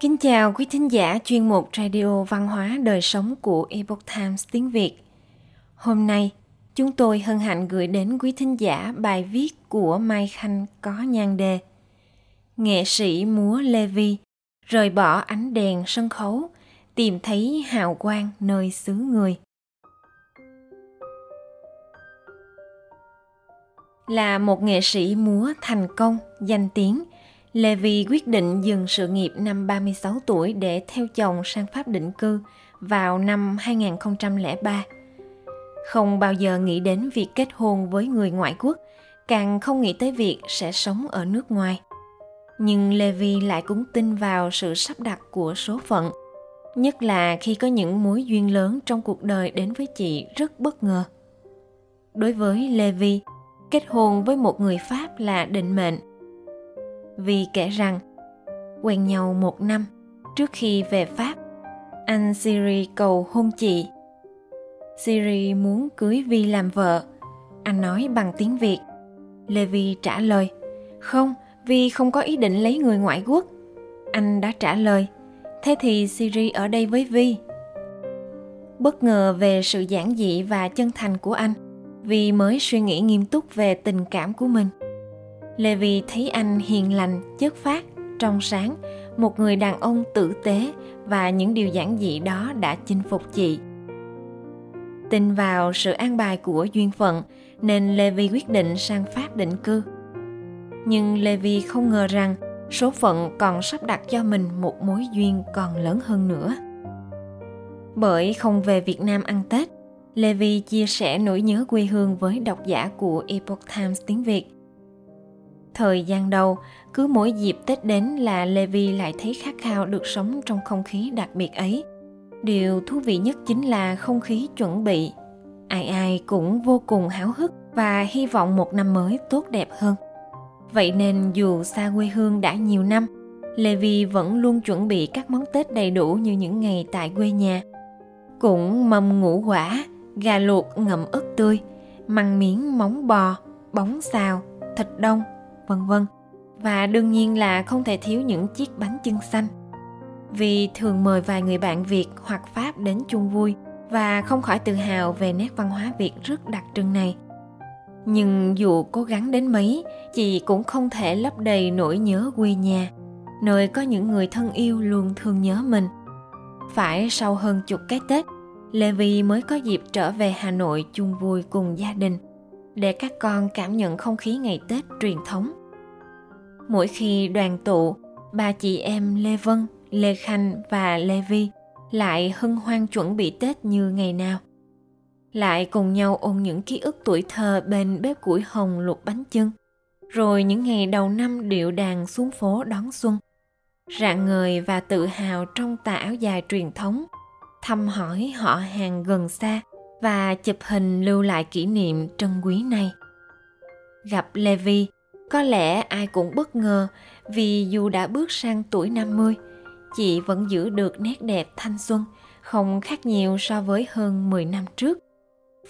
Kính chào quý thính giả chuyên mục Radio Văn hóa Đời Sống của Epoch Times tiếng Việt. Hôm nay, chúng tôi hân hạnh gửi đến quý thính giả bài viết của Mai Khanh có nhan đề Nghệ sĩ múa Levi rời bỏ ánh đèn sân khấu, tìm thấy hào quang nơi xứ người. Là một nghệ sĩ múa thành công, danh tiếng – Levi quyết định dừng sự nghiệp năm 36 tuổi để theo chồng sang Pháp định cư vào năm 2003. Không bao giờ nghĩ đến việc kết hôn với người ngoại quốc, càng không nghĩ tới việc sẽ sống ở nước ngoài. Nhưng Levi lại cũng tin vào sự sắp đặt của số phận, nhất là khi có những mối duyên lớn trong cuộc đời đến với chị rất bất ngờ. Đối với Levi, kết hôn với một người Pháp là định mệnh vì kể rằng quen nhau một năm trước khi về Pháp, anh Siri cầu hôn chị. Siri muốn cưới Vi làm vợ. Anh nói bằng tiếng Việt. Levi trả lời, không, Vi không có ý định lấy người ngoại quốc. Anh đã trả lời, thế thì Siri ở đây với Vi. Bất ngờ về sự giản dị và chân thành của anh, Vi mới suy nghĩ nghiêm túc về tình cảm của mình Levi thấy anh hiền lành, chất phát, trong sáng, một người đàn ông tử tế và những điều giản dị đó đã chinh phục chị. Tin vào sự an bài của duyên phận nên Levi quyết định sang Pháp định cư. Nhưng Levi không ngờ rằng số phận còn sắp đặt cho mình một mối duyên còn lớn hơn nữa. Bởi không về Việt Nam ăn Tết, Levi chia sẻ nỗi nhớ quê hương với độc giả của Epoch Times tiếng Việt – Thời gian đầu, cứ mỗi dịp Tết đến là Levi lại thấy khát khao được sống trong không khí đặc biệt ấy. Điều thú vị nhất chính là không khí chuẩn bị. Ai ai cũng vô cùng háo hức và hy vọng một năm mới tốt đẹp hơn. Vậy nên dù xa quê hương đã nhiều năm, Levi vẫn luôn chuẩn bị các món Tết đầy đủ như những ngày tại quê nhà. Cũng mâm ngũ quả, gà luộc ngậm ớt tươi, măng miếng móng bò, bóng xào, thịt đông, vân vân. Và đương nhiên là không thể thiếu những chiếc bánh chưng xanh. Vì thường mời vài người bạn Việt hoặc Pháp đến chung vui và không khỏi tự hào về nét văn hóa Việt rất đặc trưng này. Nhưng dù cố gắng đến mấy, chị cũng không thể lấp đầy nỗi nhớ quê nhà, nơi có những người thân yêu luôn thương nhớ mình. Phải sau hơn chục cái Tết, Levi mới có dịp trở về Hà Nội chung vui cùng gia đình để các con cảm nhận không khí ngày Tết truyền thống. Mỗi khi đoàn tụ, ba chị em Lê Vân, Lê Khanh và Lê Vi lại hân hoan chuẩn bị Tết như ngày nào. Lại cùng nhau ôn những ký ức tuổi thơ bên bếp củi hồng luộc bánh chưng, rồi những ngày đầu năm điệu đàn xuống phố đón xuân. Rạng ngời và tự hào trong tà áo dài truyền thống, thăm hỏi họ hàng gần xa và chụp hình lưu lại kỷ niệm trân quý này. Gặp Levi, có lẽ ai cũng bất ngờ vì dù đã bước sang tuổi 50, chị vẫn giữ được nét đẹp thanh xuân, không khác nhiều so với hơn 10 năm trước.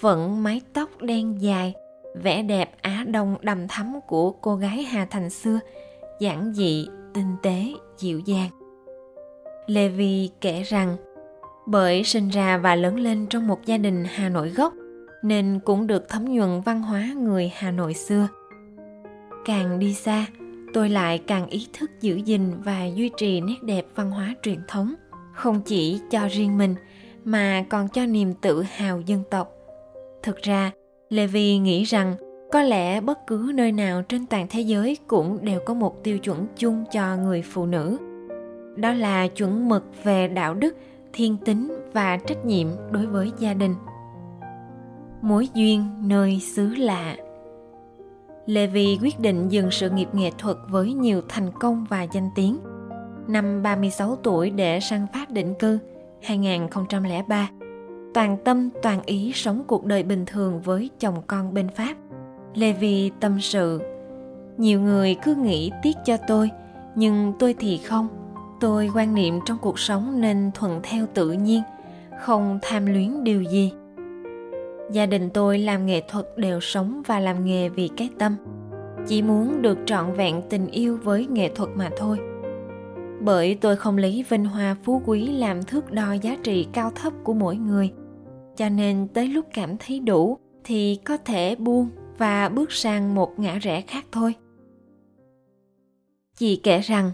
Vẫn mái tóc đen dài, vẻ đẹp Á Đông đầm thắm của cô gái Hà Thành xưa, giản dị, tinh tế, dịu dàng. Lê Vi kể rằng, bởi sinh ra và lớn lên trong một gia đình Hà Nội gốc, nên cũng được thấm nhuần văn hóa người Hà Nội xưa càng đi xa, tôi lại càng ý thức giữ gìn và duy trì nét đẹp văn hóa truyền thống, không chỉ cho riêng mình mà còn cho niềm tự hào dân tộc. Thực ra, levi nghĩ rằng có lẽ bất cứ nơi nào trên toàn thế giới cũng đều có một tiêu chuẩn chung cho người phụ nữ. Đó là chuẩn mực về đạo đức, thiên tính và trách nhiệm đối với gia đình. Mối duyên nơi xứ lạ Levi quyết định dừng sự nghiệp nghệ thuật với nhiều thành công và danh tiếng. Năm 36 tuổi để sang Pháp định cư 2003, toàn tâm toàn ý sống cuộc đời bình thường với chồng con bên Pháp. Levi tâm sự, nhiều người cứ nghĩ tiếc cho tôi, nhưng tôi thì không. Tôi quan niệm trong cuộc sống nên thuận theo tự nhiên, không tham luyến điều gì gia đình tôi làm nghệ thuật đều sống và làm nghề vì cái tâm. Chỉ muốn được trọn vẹn tình yêu với nghệ thuật mà thôi. Bởi tôi không lấy vinh hoa phú quý làm thước đo giá trị cao thấp của mỗi người. Cho nên tới lúc cảm thấy đủ thì có thể buông và bước sang một ngã rẽ khác thôi. Chị kể rằng,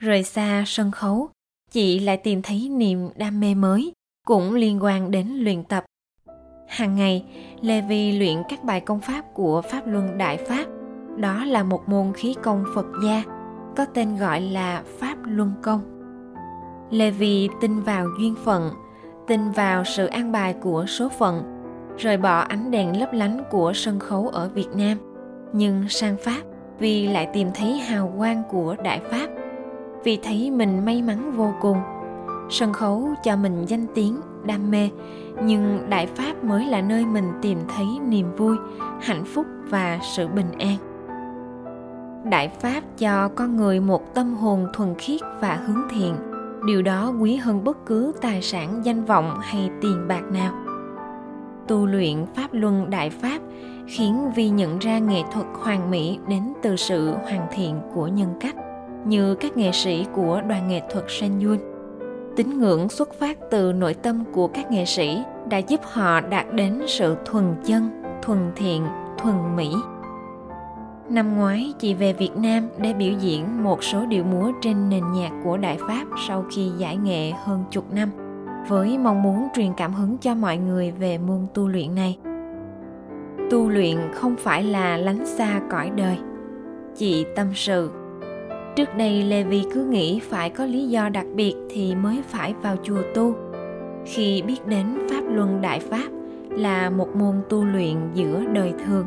rời xa sân khấu, chị lại tìm thấy niềm đam mê mới cũng liên quan đến luyện tập hàng ngày, levi luyện các bài công pháp của pháp luân đại pháp. Đó là một môn khí công phật gia, có tên gọi là pháp luân công. Levi tin vào duyên phận, tin vào sự an bài của số phận, rời bỏ ánh đèn lấp lánh của sân khấu ở việt nam. Nhưng sang pháp, vì lại tìm thấy hào quang của đại pháp. Vì thấy mình may mắn vô cùng sân khấu cho mình danh tiếng, đam mê, nhưng đại pháp mới là nơi mình tìm thấy niềm vui, hạnh phúc và sự bình an đại pháp cho con người một tâm hồn thuần khiết và hướng thiện, điều đó quý hơn bất cứ tài sản danh vọng hay tiền bạc nào tu luyện pháp luân đại pháp khiến vi nhận ra nghệ thuật hoàn mỹ đến từ sự hoàn thiện của nhân cách, như các nghệ sĩ của đoàn nghệ thuật Shenyun. Tín ngưỡng xuất phát từ nội tâm của các nghệ sĩ đã giúp họ đạt đến sự thuần chân, thuần thiện, thuần mỹ. Năm ngoái, chị về Việt Nam để biểu diễn một số điệu múa trên nền nhạc của Đại Pháp sau khi giải nghệ hơn chục năm, với mong muốn truyền cảm hứng cho mọi người về môn tu luyện này. Tu luyện không phải là lánh xa cõi đời. Chị tâm sự, Trước đây Levi cứ nghĩ phải có lý do đặc biệt thì mới phải vào chùa tu. Khi biết đến Pháp Luân Đại Pháp là một môn tu luyện giữa đời thường,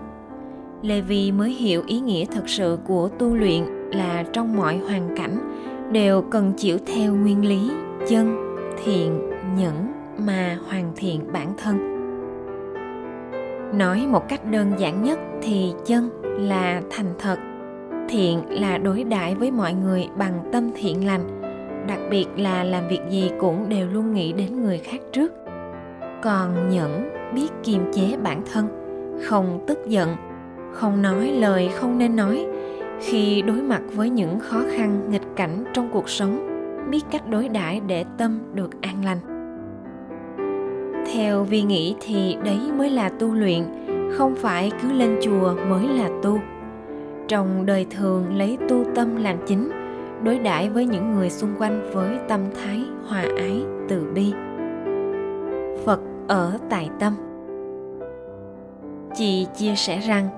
Levi mới hiểu ý nghĩa thật sự của tu luyện là trong mọi hoàn cảnh đều cần chịu theo nguyên lý chân, thiện, nhẫn mà hoàn thiện bản thân. Nói một cách đơn giản nhất thì chân là thành thật thiện là đối đãi với mọi người bằng tâm thiện lành, đặc biệt là làm việc gì cũng đều luôn nghĩ đến người khác trước. Còn nhẫn biết kiềm chế bản thân, không tức giận, không nói lời không nên nói. Khi đối mặt với những khó khăn, nghịch cảnh trong cuộc sống, biết cách đối đãi để tâm được an lành. Theo vi nghĩ thì đấy mới là tu luyện, không phải cứ lên chùa mới là tu trong đời thường lấy tu tâm làm chính, đối đãi với những người xung quanh với tâm thái hòa ái, từ bi. Phật ở tại tâm. Chị chia sẻ rằng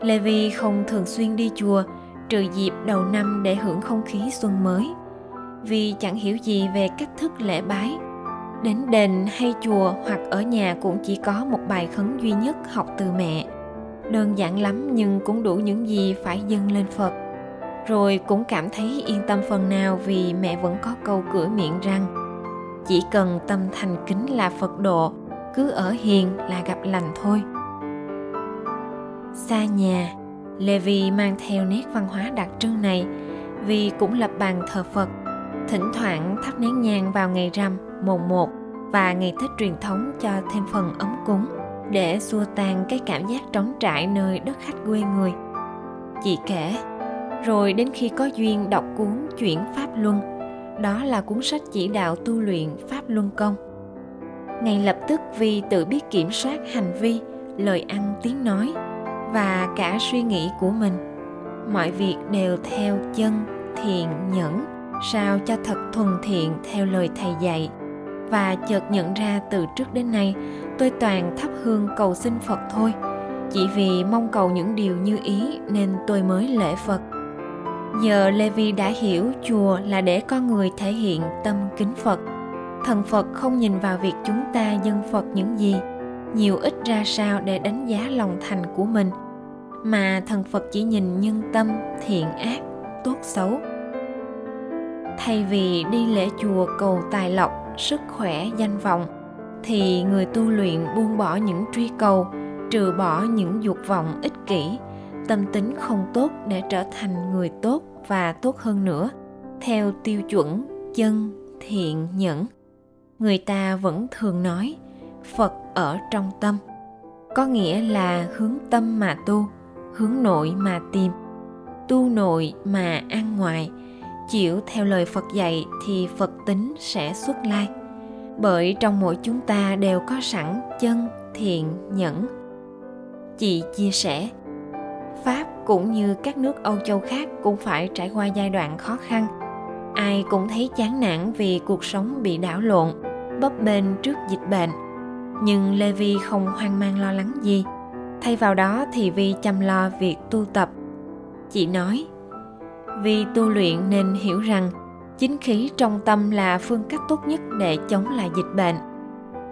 levi không thường xuyên đi chùa trừ dịp đầu năm để hưởng không khí xuân mới. Vì chẳng hiểu gì về cách thức lễ bái. Đến đền hay chùa hoặc ở nhà cũng chỉ có một bài khấn duy nhất học từ mẹ đơn giản lắm nhưng cũng đủ những gì phải dâng lên phật. Rồi cũng cảm thấy yên tâm phần nào vì mẹ vẫn có câu cửa miệng rằng, chỉ cần tâm thành kính là phật độ, cứ ở hiền là gặp lành thôi. Xa nhà levi mang theo nét văn hóa đặc trưng này vì cũng lập bàn thờ phật, thỉnh thoảng thắp nén nhang vào ngày rằm mồng một và ngày tết truyền thống cho thêm phần ấm cúng để xua tan cái cảm giác trống trải nơi đất khách quê người. Chị kể, rồi đến khi có duyên đọc cuốn chuyển pháp luân, đó là cuốn sách chỉ đạo tu luyện pháp luân công. Ngay lập tức vì tự biết kiểm soát hành vi, lời ăn tiếng nói và cả suy nghĩ của mình. Mọi việc đều theo chân, thiện, nhẫn, sao cho thật thuần thiện theo lời thầy dạy. Và chợt nhận ra từ trước đến nay tôi toàn thắp hương cầu xin phật thôi. Chỉ vì mong cầu những điều như ý nên tôi mới lễ phật. Giờ levi đã hiểu chùa là để con người thể hiện tâm kính phật. Thần phật không nhìn vào việc chúng ta dân phật những gì, nhiều ít ra sao để đánh giá lòng thành của mình. Mà thần phật chỉ nhìn nhân tâm, thiện ác, tốt xấu. Thay vì đi lễ chùa cầu tài lộc, sức khỏe, danh vọng thì người tu luyện buông bỏ những truy cầu, trừ bỏ những dục vọng ích kỷ. Tâm tính không tốt để trở thành người tốt và tốt hơn nữa. Theo tiêu chuẩn chân thiện, nhẫn, người ta vẫn thường nói, phật ở trong tâm. Có nghĩa là hướng tâm mà tu, hướng nội mà tìm. Tu nội mà ăn ngoại chịu theo lời phật dạy thì phật tính sẽ xuất lai bởi trong mỗi chúng ta đều có sẵn chân, thiện, nhẫn. Chị chia sẻ, pháp cũng như các nước âu châu khác cũng phải trải qua giai đoạn khó khăn. Ai cũng thấy chán nản vì cuộc sống bị đảo lộn, bấp bênh trước dịch bệnh. Nhưng lê vi không hoang mang lo lắng gì. Thay vào đó thì vi chăm lo việc tu tập. Chị nói vì tu luyện nên hiểu rằng chính khí trong tâm là phương cách tốt nhất để chống lại dịch bệnh.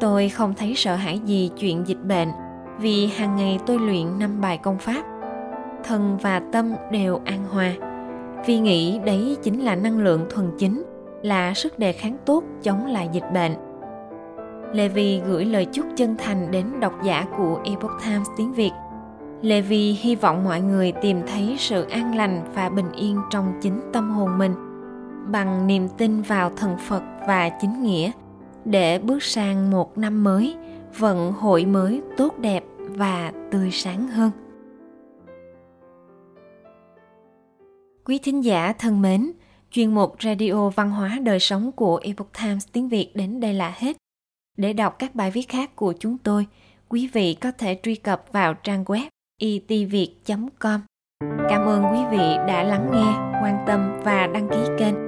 Tôi không thấy sợ hãi gì chuyện dịch bệnh, vì hàng ngày tôi luyện năm bài công pháp. Thân và tâm đều an hòa. Vì nghĩ đấy chính là năng lượng thuần chính, là sức đề kháng tốt chống lại dịch bệnh. Lê Vi gửi lời chúc chân thành đến độc giả của Epoch Times tiếng Việt. Lê Vi hy vọng mọi người tìm thấy sự an lành và bình yên trong chính tâm hồn mình bằng niềm tin vào thần Phật và chính nghĩa để bước sang một năm mới, vận hội mới tốt đẹp và tươi sáng hơn. Quý thính giả thân mến, chuyên mục Radio Văn hóa Đời Sống của Epoch Times tiếng Việt đến đây là hết. Để đọc các bài viết khác của chúng tôi, quý vị có thể truy cập vào trang web itviet.com. Cảm ơn quý vị đã lắng nghe, quan tâm và đăng ký kênh.